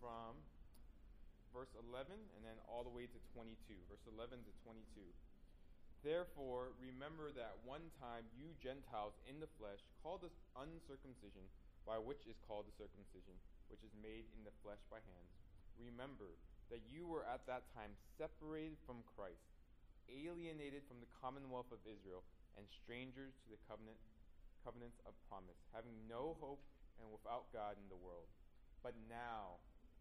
from verse 11 and then all the way to 22. Verse 11 to 22. Therefore, remember that one time you Gentiles in the flesh called us uncircumcision, by which is called the circumcision, which is made in the flesh by hands. Remember that you were at that time separated from Christ, alienated from the commonwealth of Israel, and strangers to the covenant, covenants of promise, having no hope and without God in the world. But now,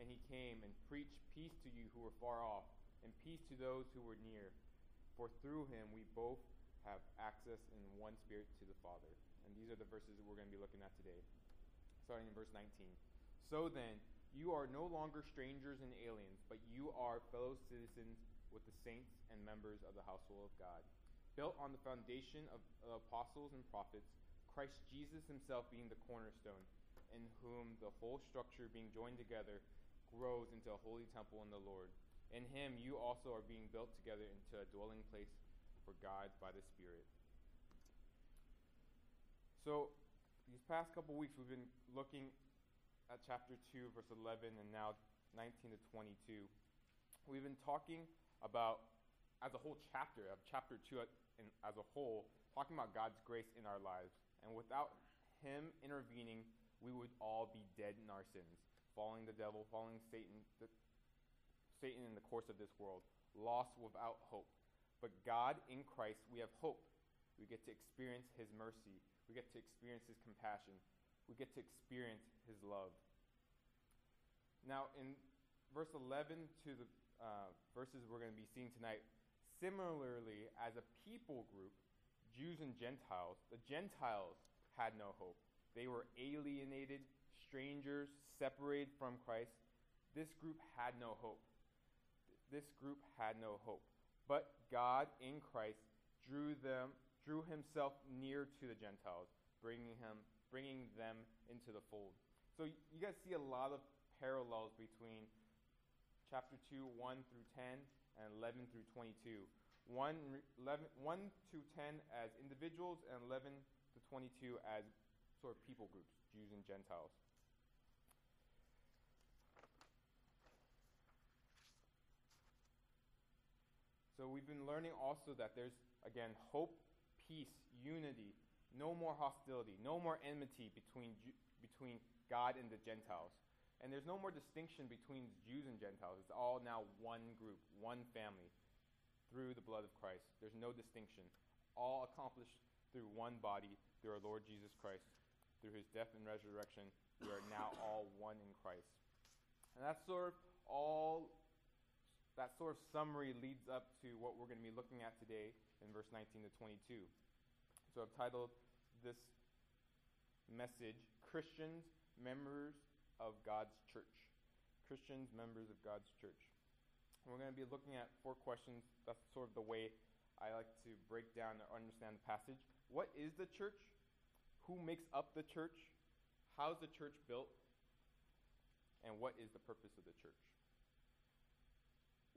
And he came and preached peace to you who were far off, and peace to those who were near. For through him we both have access in one spirit to the Father. And these are the verses that we're going to be looking at today. Starting in verse 19. So then, you are no longer strangers and aliens, but you are fellow citizens with the saints and members of the household of God, built on the foundation of the apostles and prophets, Christ Jesus himself being the cornerstone, in whom the whole structure being joined together grows into a holy temple in the Lord. In him you also are being built together into a dwelling place for God by the Spirit. So, these past couple weeks we've been looking at chapter 2, verse 11, and now 19 to 22. We've been talking about, as a whole chapter, of chapter 2 uh, as a whole, talking about God's grace in our lives. And without Him intervening, we would all be dead in our sins, following the devil, following Satan, the, Satan in the course of this world, lost without hope. But God in Christ, we have hope. We get to experience His mercy. We get to experience His compassion. We get to experience His love. Now, in verse 11 to the uh, verses we're going to be seeing tonight, similarly, as a people group, Jews and Gentiles, the Gentiles had no hope. They were alienated, strangers, separated from Christ. This group had no hope this group had no hope. But God in Christ drew them, drew himself near to the Gentiles, bringing him, bringing them into the fold. So you guys see a lot of parallels between chapter 2, 1 through 10, and 11 through 22. 1, 11, 1 to 10 as individuals, and 11 to 22 as sort of people groups, Jews and Gentiles. So we've been learning also that there's, again, hope, peace, unity, no more hostility, no more enmity between, between God and the Gentiles. And there's no more distinction between Jews and Gentiles. It's all now one group, one family through the blood of Christ. There's no distinction. All accomplished through one body, through our Lord Jesus Christ. Through his death and resurrection, we are now all one in Christ. And that's sort of all that sort of summary leads up to what we're going to be looking at today in verse 19 to 22. So I've titled this message Christians, Members of God's Church. Christians, members of God's church. And we're going to be looking at four questions. That's sort of the way I like to break down or understand the passage. What is the church? Who makes up the church? How's the church built? And what is the purpose of the church?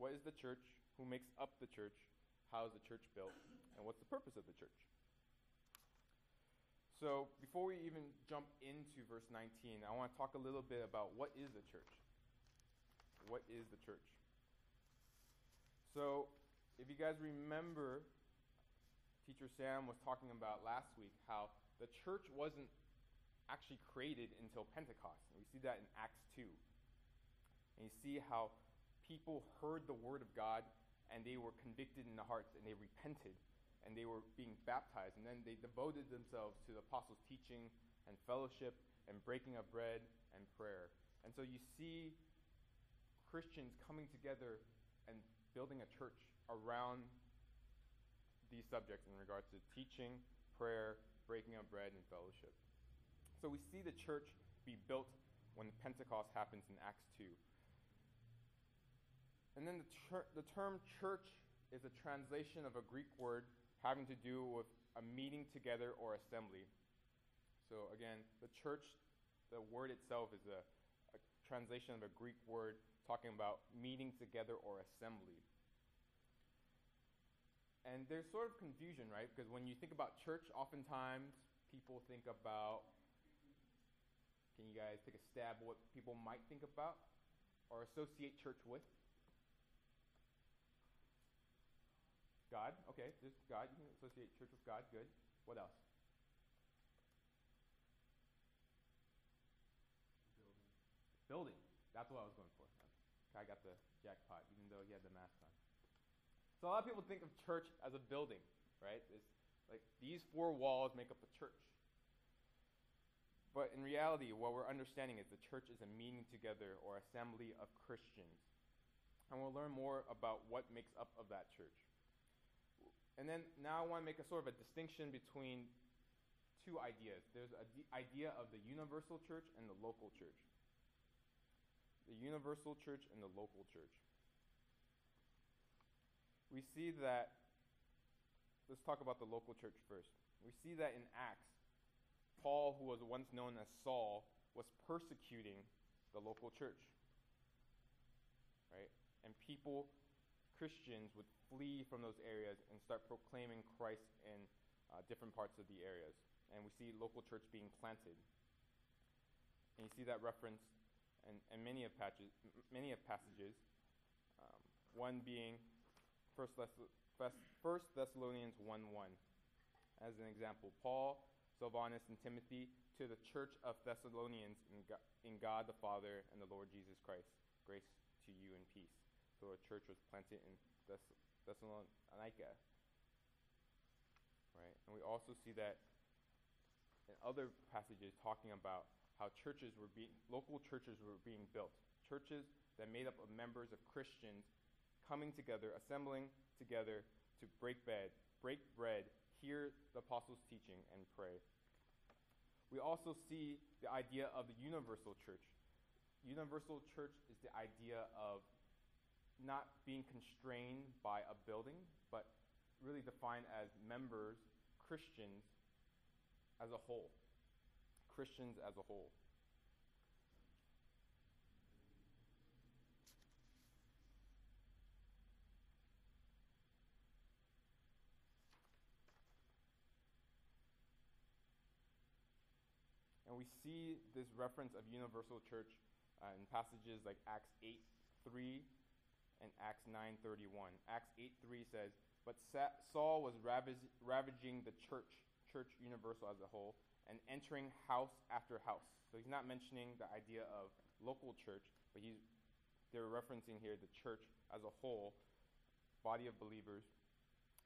What is the church? Who makes up the church? How is the church built? And what's the purpose of the church? So, before we even jump into verse 19, I want to talk a little bit about what is the church. What is the church? So, if you guys remember, Teacher Sam was talking about last week how the church wasn't actually created until Pentecost. And we see that in Acts 2. And you see how people heard the word of God and they were convicted in the hearts and they repented and they were being baptized. And then they devoted themselves to the apostles' teaching and fellowship and breaking of bread and prayer. And so you see Christians coming together and building a church around these subjects in regards to teaching, prayer, breaking of bread, and fellowship. So we see the church be built when Pentecost happens in Acts 2. And then the, ter- the term church is a translation of a Greek word having to do with a meeting together or assembly. So again, the church, the word itself is a, a translation of a Greek word talking about meeting together or assembly. And there's sort of confusion, right? Because when you think about church, oftentimes people think about can you guys take a stab at what people might think about or associate church with? God. Okay, there's God. You can associate church with God. Good. What else? Building. Building. That's what I was going for. I got the jackpot, even though he had the mask on. So a lot of people think of church as a building, right? It's like these four walls make up a church. But in reality, what we're understanding is the church is a meeting together or assembly of Christians. And we'll learn more about what makes up of that church. And then now I want to make a sort of a distinction between two ideas. There's an idea of the universal church and the local church. The universal church and the local church. We see that, let's talk about the local church first. We see that in Acts, Paul, who was once known as Saul, was persecuting the local church. Right? And people, Christians, would flee from those areas and start proclaiming Christ in uh, different parts of the areas. And we see local church being planted. And you see that reference in, in many, of patches, many of passages. Um, one being 1 Thessalonians 1 1. As an example, Paul Silvanus, and Timothy to the church of Thessalonians in God, in God the Father and the Lord Jesus Christ. Grace to you and peace. So a church was planted in Thess- Thessalonica. Right? And we also see that in other passages talking about how churches were being, local churches were being built. Churches that made up of members of Christians coming together, assembling together to break bread, break bread, hear the apostles' teaching, and pray we also see the idea of the universal church. Universal church is the idea of not being constrained by a building, but really defined as members, Christians as a whole. Christians as a whole. And we see this reference of universal church uh, in passages like Acts 8 3 and Acts 9:31. Acts 8:3 says, "But Saul was ravaging the church, church universal as a whole, and entering house after house." So he's not mentioning the idea of local church, but he's they're referencing here the church as a whole, body of believers,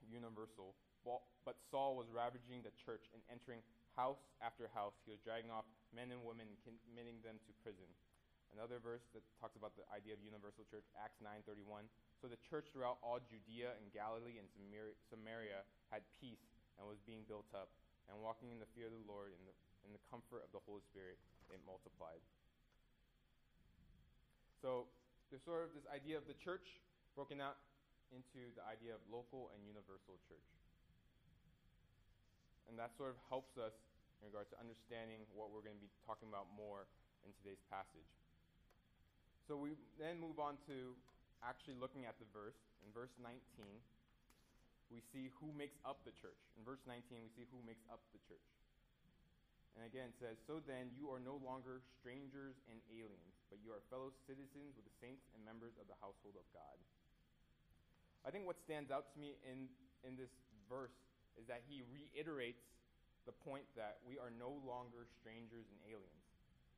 universal. But Saul was ravaging the church and entering house after house. He was dragging off men and women, committing them to prison. Another verse that talks about the idea of universal church, Acts 9:31. So the church throughout all Judea and Galilee and Samaria had peace and was being built up, and walking in the fear of the Lord and the, in the comfort of the Holy Spirit, it multiplied. So there's sort of this idea of the church broken out into the idea of local and universal church. And that sort of helps us in regards to understanding what we're going to be talking about more in today's passage. So we then move on to actually looking at the verse. In verse 19, we see who makes up the church. In verse 19, we see who makes up the church. And again, it says, So then you are no longer strangers and aliens, but you are fellow citizens with the saints and members of the household of God. I think what stands out to me in, in this verse is that he reiterates the point that we are no longer strangers and aliens.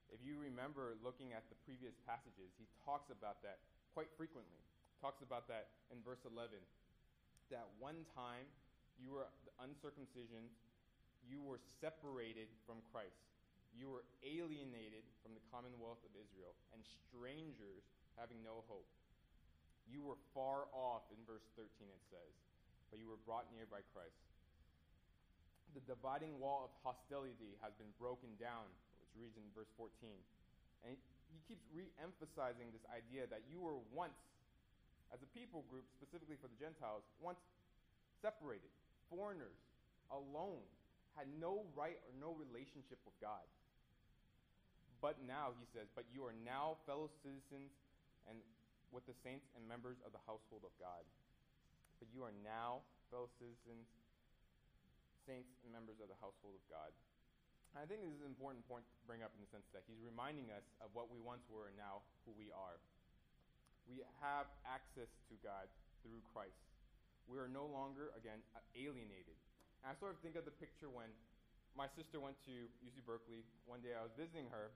If you remember looking at the previous passages, he talks about that quite frequently. Talks about that in verse 11. That one time you were uncircumcision, you were separated from Christ. You were alienated from the commonwealth of Israel and strangers having no hope. You were far off, in verse 13 it says, but you were brought near by Christ the dividing wall of hostility has been broken down, reads in verse 14. And he keeps re emphasizing this idea that you were once, as a people group, specifically for the Gentiles, once separated, foreigners, alone, had no right or no relationship with God. But now, he says, but you are now fellow citizens and with the saints and members of the household of God. But you are now fellow citizens, saints, and members of the household of God. I think this is an important point to bring up in the sense that he's reminding us of what we once were and now who we are. We have access to God through Christ. We are no longer, again, alienated. And I sort of think of the picture when my sister went to UC Berkeley. One day I was visiting her,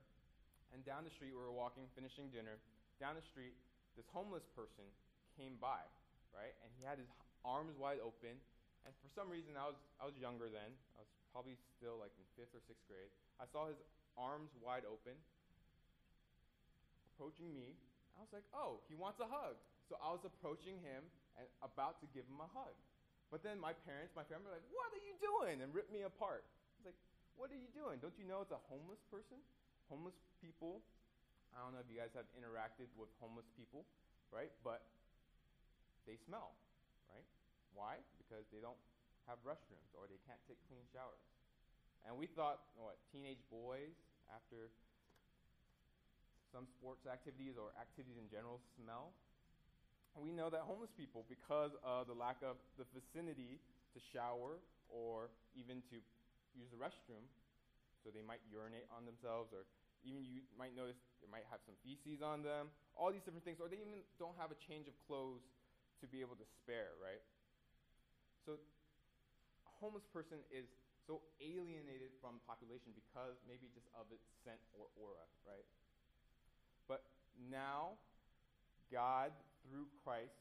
and down the street we were walking, finishing dinner. Down the street, this homeless person came by, right? And he had his arms wide open. And for some reason, I was, I was younger then. I was probably still like in fifth or sixth grade. I saw his arms wide open, approaching me. I was like, oh, he wants a hug. So I was approaching him and about to give him a hug. But then my parents, my family were like, what are you doing? And ripped me apart. I was like, what are you doing? Don't you know it's a homeless person? Homeless people, I don't know if you guys have interacted with homeless people, right? But they smell, right? Why? Because they don't have restrooms or they can't take clean showers. And we thought, what, teenage boys after some sports activities or activities in general smell. We know that homeless people, because of the lack of the vicinity to shower or even to use the restroom, so they might urinate on themselves, or even you might notice they might have some feces on them, all these different things, or they even don't have a change of clothes to be able to spare, right? So, homeless person is so alienated from population because maybe just of its scent or aura, right? But now, God, through Christ,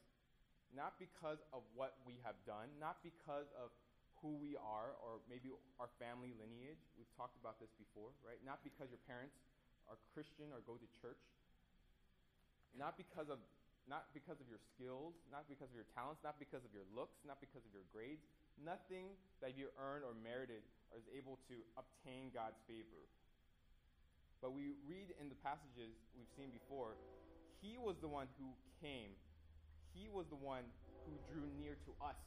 not because of what we have done, not because of who we are or maybe our family lineage. We've talked about this before, right? Not because your parents are Christian or go to church. Not because of not because of your skills, not because of your talents, not because of your looks, not because of your grades. Nothing that you earned or merited is able to obtain God's favor. But we read in the passages we've seen before, he was the one who came. He was the one who drew near to us,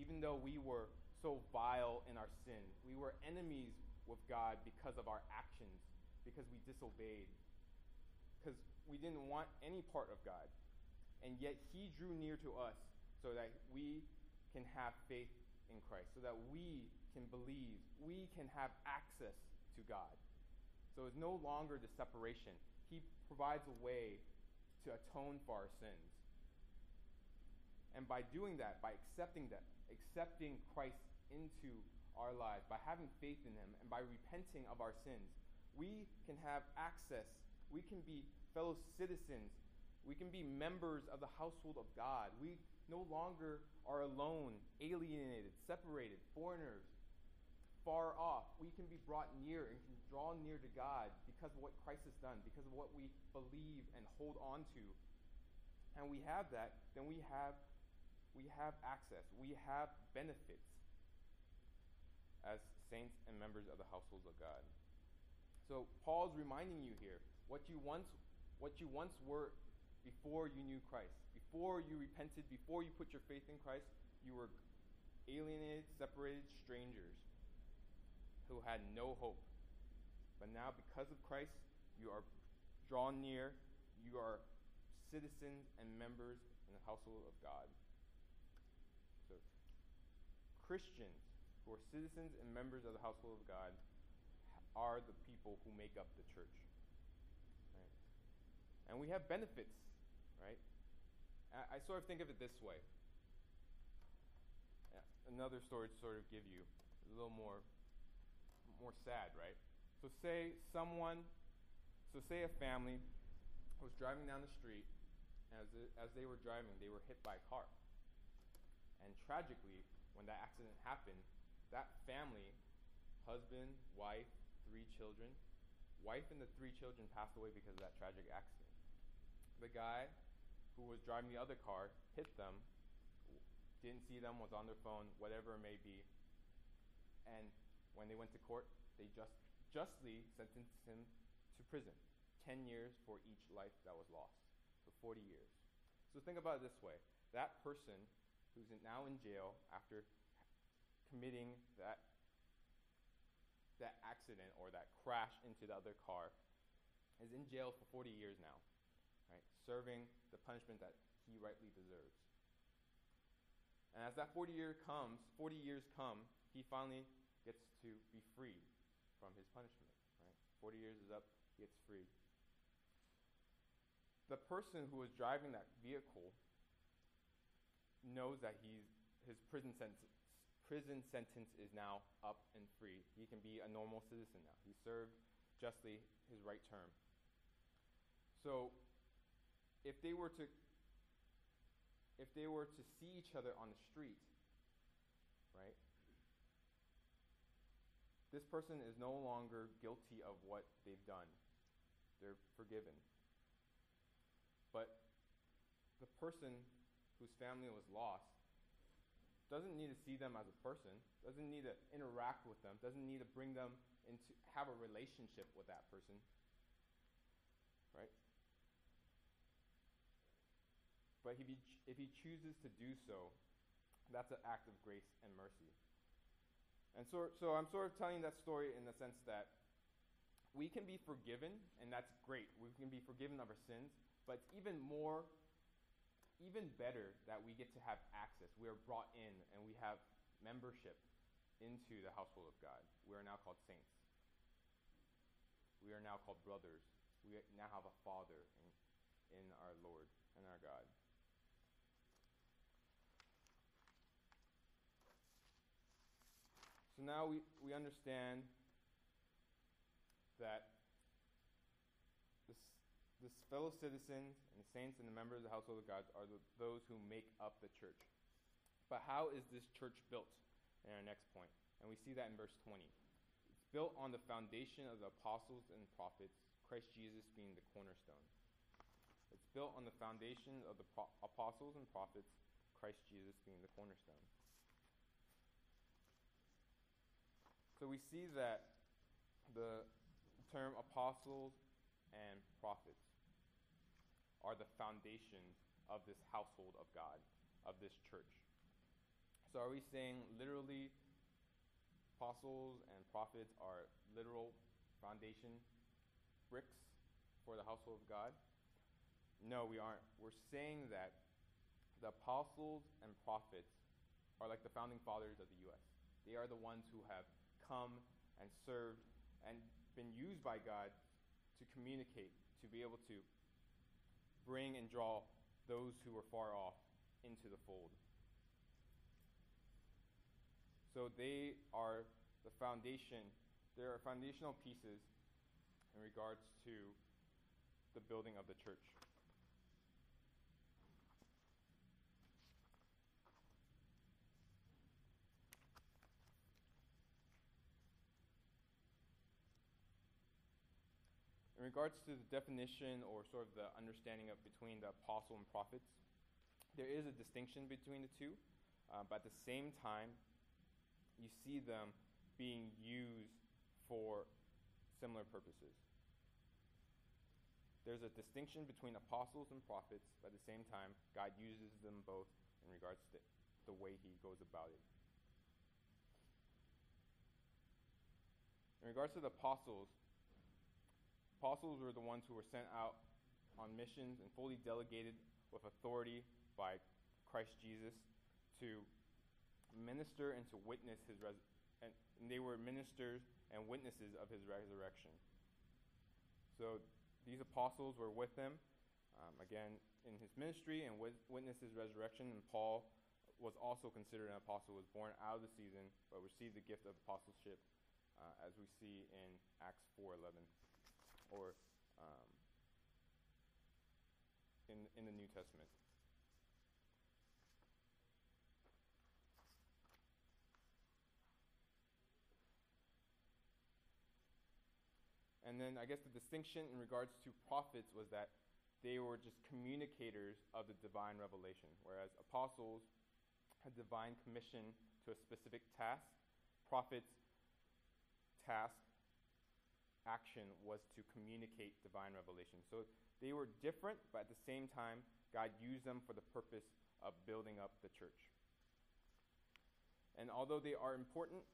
even though we were so vile in our sin. We were enemies with God because of our actions, because we disobeyed, because we didn't want any part of God. And yet He drew near to us so that we can have faith in Christ, so that we can believe, we can have access to God. So it's no longer the separation. He provides a way to atone for our sins. And by doing that, by accepting that, accepting Christ into our lives, by having faith in Him, and by repenting of our sins, we can have access. We can be fellow citizens. We can be members of the household of God. We no longer are alone, alienated, separated, foreigners, far off. We can be brought near and can draw near to God because of what Christ has done, because of what we believe and hold on to. And we have that, then we have we have access. We have benefits as saints and members of the households of God. So Paul's reminding you here what you once what you once were before you knew Christ. Before you repented, before you put your faith in Christ, you were alienated, separated strangers who had no hope. But now because of Christ, you are drawn near, you are citizens and members in the household of God. So, Christians who are citizens and members of the household of God are the people who make up the church. Right? And we have benefits, right? I, I sort of think of it this way. Yeah, another story to sort of give you a little more more sad, right? So say someone, so say a family was driving down the street, as it, as they were driving, they were hit by a car, and tragically, when that accident happened, that family, husband, wife, three children, wife and the three children passed away because of that tragic accident. The guy who was driving the other car hit them, didn't see them, was on their phone, whatever it may be. And when they went to court, they just justly sentenced him to prison. 10 years for each life that was lost. So 40 years. So think about it this way that person who's now in jail after committing that, that accident or that crash into the other car is in jail for 40 years now, right? Serving the punishment that he rightly deserves. And as that 40 year comes, 40 years come, he finally gets to be free from his punishment, right? 40 years is up, he gets free. The person who was driving that vehicle knows that he's, his prison sentence, prison sentence is now up and free. He can be a normal citizen now. He served justly his right term. So if they were to if they were to see each other on the street, right? This person is no longer guilty of what they've done. They're forgiven. But the person whose family was lost doesn't need to see them as a person, doesn't need to interact with them, doesn't need to bring them into have a relationship with that person. Right? But if he, if he chooses to do so, that's an act of grace and mercy. And so, so I'm sort of telling that story in the sense that we can be forgiven, and that's great. We can be forgiven of our sins, but it's even more, even better that we get to have access. We are brought in, and we have membership into the household of God. We are now called saints. We are now called brothers. We now have a father in, in our Lord and our God. So now we, we understand that this, this fellow citizens and the saints and the members of the household of God are the, those who make up the church. But how is this church built? In our next point. And we see that in verse 20. It's built on the foundation of the apostles and prophets, Christ Jesus being the cornerstone. It's built on the foundation of the pro- apostles and prophets, Christ Jesus being the cornerstone. So we see that the term apostles and prophets are the foundations of this household of God, of this church. So are we saying literally apostles and prophets are literal foundation bricks for the household of God? No, we aren't. We're saying that the apostles and prophets are like the founding fathers of the U.S. They are the ones who have come and served and been used by God to communicate, to be able to bring and draw those who are far off into the fold. So they are the foundation, there are foundational pieces in regards to the building of the church. Regards to the definition or sort of the understanding of between the apostle and prophets, there is a distinction between the two, uh, but at the same time, you see them being used for similar purposes. There's a distinction between apostles and prophets, but at the same time, God uses them both in regards to the way He goes about it. In regards to the apostles, Apostles were the ones who were sent out on missions and fully delegated with authority by Christ Jesus to minister and to witness his res- and, they were ministers and witnesses of his resurrection. So these apostles were with him um, again in his ministry and witnessed his resurrection. And Paul was also considered an apostle, was born out of the season, but received the gift of apostleship, uh, as we see in Acts 4:11 or um, in, in the New Testament. And then I guess the distinction in regards to prophets was that they were just communicators of the divine revelation, whereas apostles had divine commission to a specific task. Prophets' task action was to communicate divine revelation. So they were different, but at the same time, God used them for the purpose of building up the church. And although they are important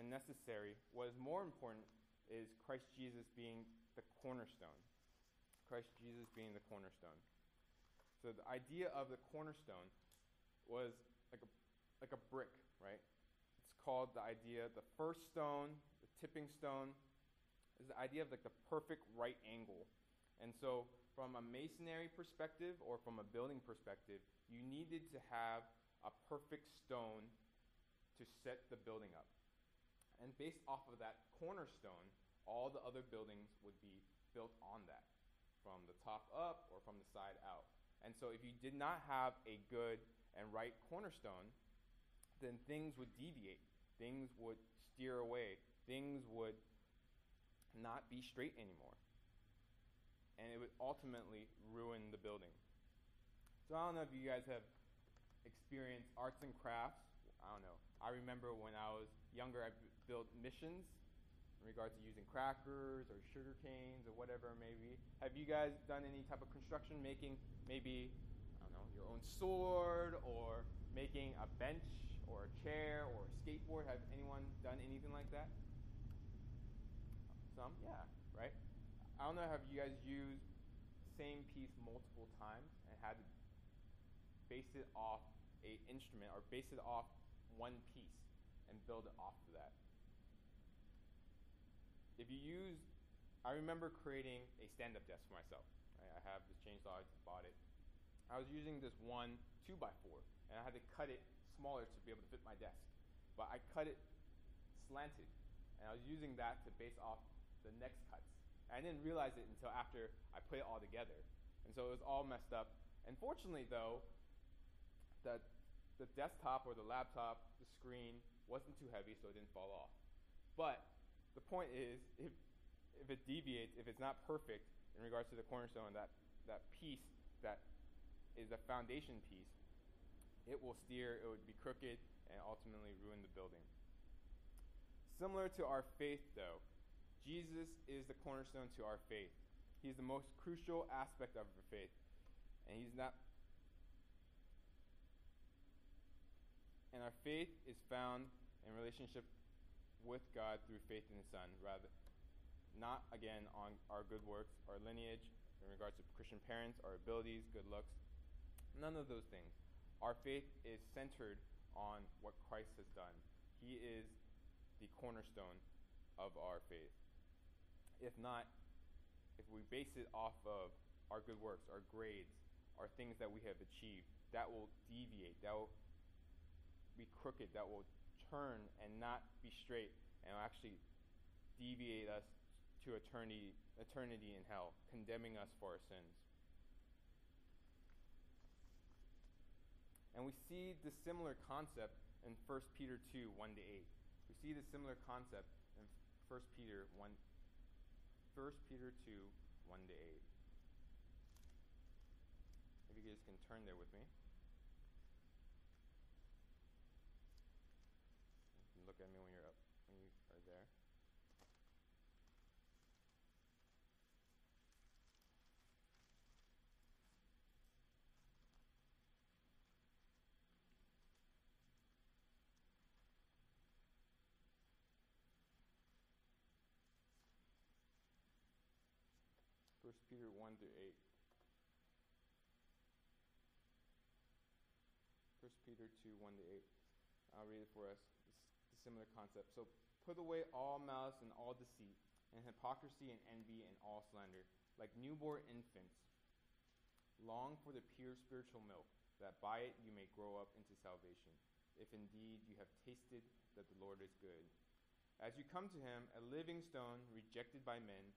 and necessary, what is more important is Christ Jesus being the cornerstone. Christ Jesus being the cornerstone. So the idea of the cornerstone was like a, like a brick, right? It's called the idea, the first stone, the tipping stone, is the idea of like the perfect right angle. And so from a masonry perspective or from a building perspective, you needed to have a perfect stone to set the building up. And based off of that cornerstone, all the other buildings would be built on that, from the top up or from the side out. And so if you did not have a good and right cornerstone, then things would deviate. Things would steer away. Things would not be straight anymore. And it would ultimately ruin the building. So I don't know if you guys have experienced arts and crafts. I don't know. I remember when I was younger, I built missions in regards to using crackers or sugar canes or whatever it may be. Have you guys done any type of construction, making maybe, I don't know, your own sword or making a bench or a chair or a skateboard? Have anyone done anything like that? Some, yeah, right? I don't know, have you guys used same piece multiple times and had to base it off a instrument or base it off one piece and build it off of that? if you use, I remember creating a stand-up desk for myself. Right? I have this chainsaw, I just bought it. I was using this one two by four, and I had to cut it smaller to be able to fit my desk. But I cut it slanted, and I was using that to base off the next cuts. And I didn't realize it until after I put it all together, and so it was all messed up. And fortunately, though, the the desktop or the laptop, the screen wasn't too heavy, so it didn't fall off. But the point is, if, if it deviates, if it's not perfect in regards to the cornerstone, that, that piece that is the foundation piece, it will steer, it would be crooked, and ultimately ruin the building. Similar to our faith, though, Jesus is the cornerstone to our faith. He's the most crucial aspect of our faith. And he's not. And our faith is found in relationship with God through faith in His Son, rather not again on our good works, our lineage, in regards to Christian parents, our abilities, good looks. None of those things. Our faith is centered on what Christ has done. He is the cornerstone of our faith. If not, if we base it off of our good works, our grades, our things that we have achieved, that will deviate, that will be crooked, that will turn and not be straight and actually deviate us to eternity, eternity in hell, condemning us for our sins. And we see the similar concept in 1 Peter 2 1 to 8. We see the similar concept in 1 Peter 1, 1 Peter 2 1 to 8. If you guys can turn there with me. look at me when 1 Peter 1 to 8. 1 Peter 2 1 to 8. I'll read it for us. It's a similar concept. So put away all malice and all deceit, and hypocrisy and envy and all slander. Like newborn infants, long for the pure spiritual milk, that by it you may grow up into salvation, if indeed you have tasted that the Lord is good. As you come to him, a living stone rejected by men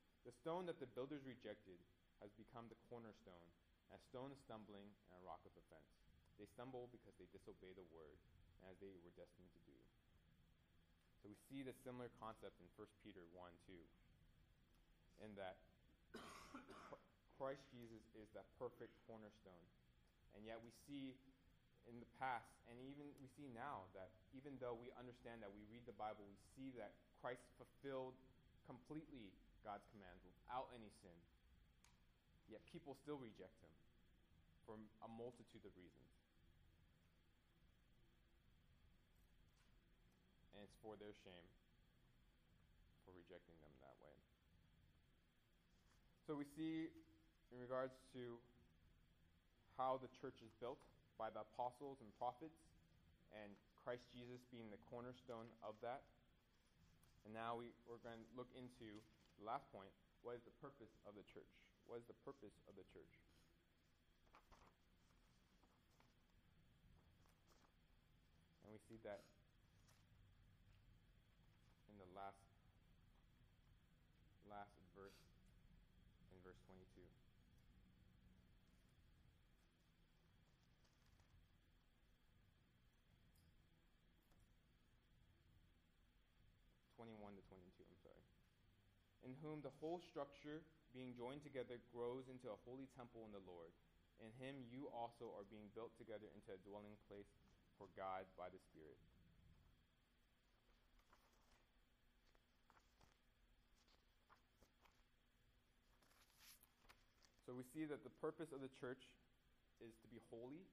The stone that the builders rejected has become the cornerstone, a stone of stumbling and a rock of offense. They stumble because they disobey the word, as they were destined to do. So we see the similar concept in 1 Peter 1 2, in that Christ Jesus is the perfect cornerstone. And yet we see in the past, and even we see now, that even though we understand that we read the Bible, we see that Christ fulfilled completely God's commands without any sin. Yet people still reject him for a multitude of reasons. And it's for their shame for rejecting them that way. So we see in regards to how the church is built by the apostles and prophets, and Christ Jesus being the cornerstone of that. And now we, we're going to look into last point what is the purpose of the church? What is the purpose of the church? And we see that in the last last verse in verse 22. 21 to 22, I'm sorry. In whom the whole structure, being joined together, grows into a holy temple in the Lord. In him you also are being built together into a dwelling place for God by the Spirit. So we see that the purpose of the church is to be holy.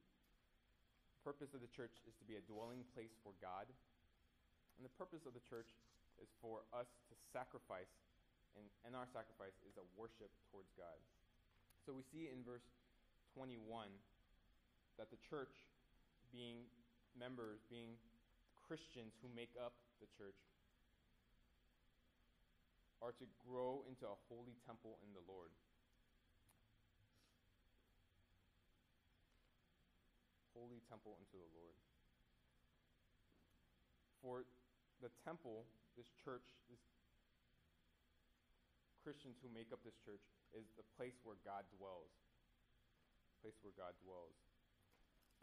The purpose of the church is to be a dwelling place for God. And the purpose of the church is for us to sacrifice, and, and our sacrifice is a worship towards God. So we see in verse 21 that the church, being members, being Christians who make up the church, are to grow into a holy temple in the Lord. Holy temple unto the Lord. For the temple this church, this Christians who make up this church, is the place where God dwells. Place where God dwells.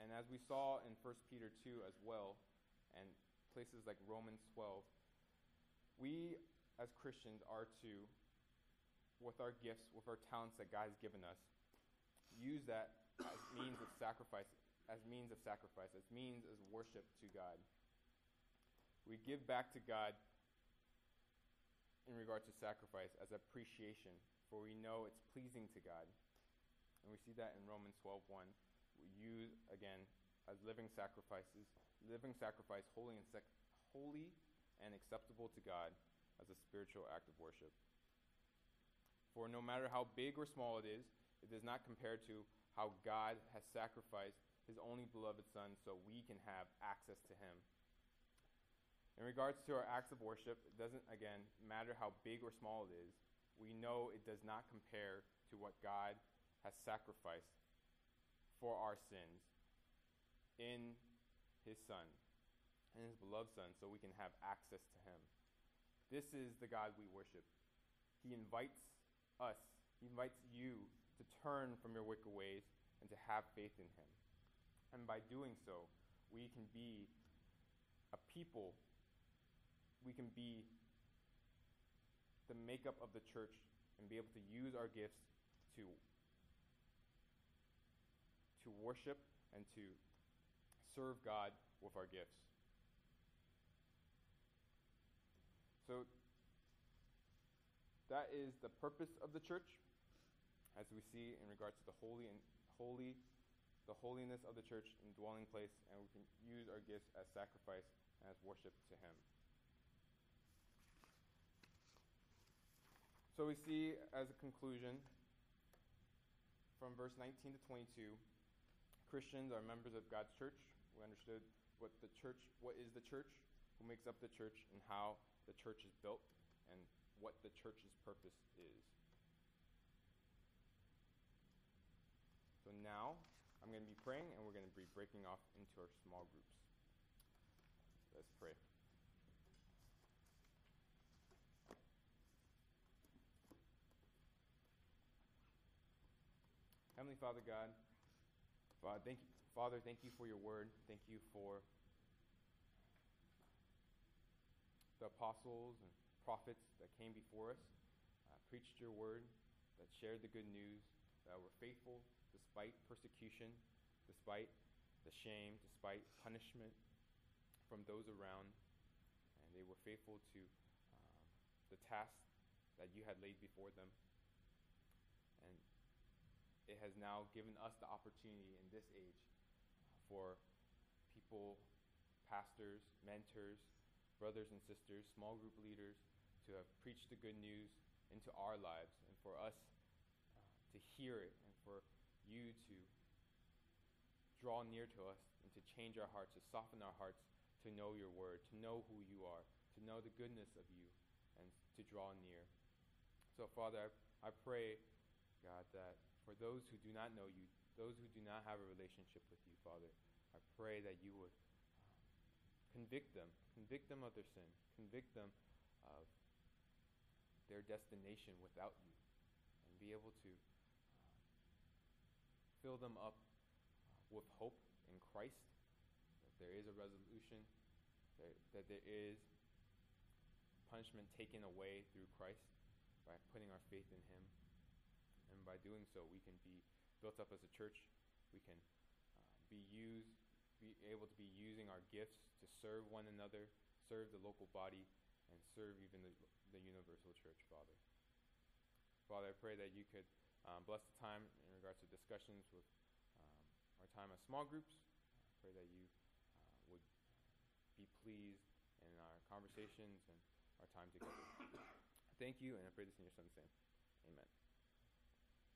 And as we saw in 1 Peter 2 as well, and places like Romans 12, we as Christians are to, with our gifts, with our talents that God has given us, use that as means of sacrifice, as means of sacrifice, as means as worship to God. We give back to God in regard to sacrifice as appreciation, for we know it's pleasing to God. And we see that in Romans 12:1. We use again as living sacrifices, living sacrifice holy and sec- holy and acceptable to God as a spiritual act of worship. For no matter how big or small it is, it does not compare to how God has sacrificed his only beloved son so we can have access to him. In regards to our acts of worship, it doesn't, again, matter how big or small it is. We know it does not compare to what God has sacrificed for our sins in his Son, in his beloved Son, so we can have access to him. This is the God we worship. He invites us, he invites you to turn from your wicked ways and to have faith in him. And by doing so, we can be a people we can be the makeup of the church and be able to use our gifts to to worship and to serve God with our gifts. So that is the purpose of the church as we see in regards to the holy and holy the holiness of the church and dwelling place and we can use our gifts as sacrifice and as worship to him. So we see as a conclusion from verse 19 to 22, Christians are members of God's church. We understood what the church, what is the church, who makes up the church, and how the church is built, and what the church's purpose is. So now I'm going to be praying, and we're going to be breaking off into our small groups. Let's pray. Heavenly Father God, Father, thank you, Father, thank you for your word. Thank you for the apostles and prophets that came before us, uh, preached your word, that shared the good news, that were faithful despite persecution, despite the shame, despite punishment from those around, and they were faithful to um, the task that you had laid before them. It has now given us the opportunity in this age for people, pastors, mentors, brothers and sisters, small group leaders, to have preached the good news into our lives, and for us uh, to hear it, and for you to draw near to us, and to change our hearts, to soften our hearts, to know your word, to know who you are, to know the goodness of you, and to draw near. So, Father, I pray, God, that for those who do not know you, those who do not have a relationship with you, Father, I pray that you would Convict them. Convict them of their sin. Convict them of their destination without you. And be able to uh, fill them up uh, with hope in Christ, that there is a resolution, that there is punishment taken away through Christ by putting our faith in Him. By doing so, we can be built up as a church. We can uh, be used be able to be using our gifts to serve one another, serve the local body, and serve even the, the universal church, Father. Father, I pray that you could um, bless the time in regards to discussions with um, our time as small groups. I pray that you uh, would be pleased in our conversations and our time together. Thank you, and I pray this in your son's name. Amen.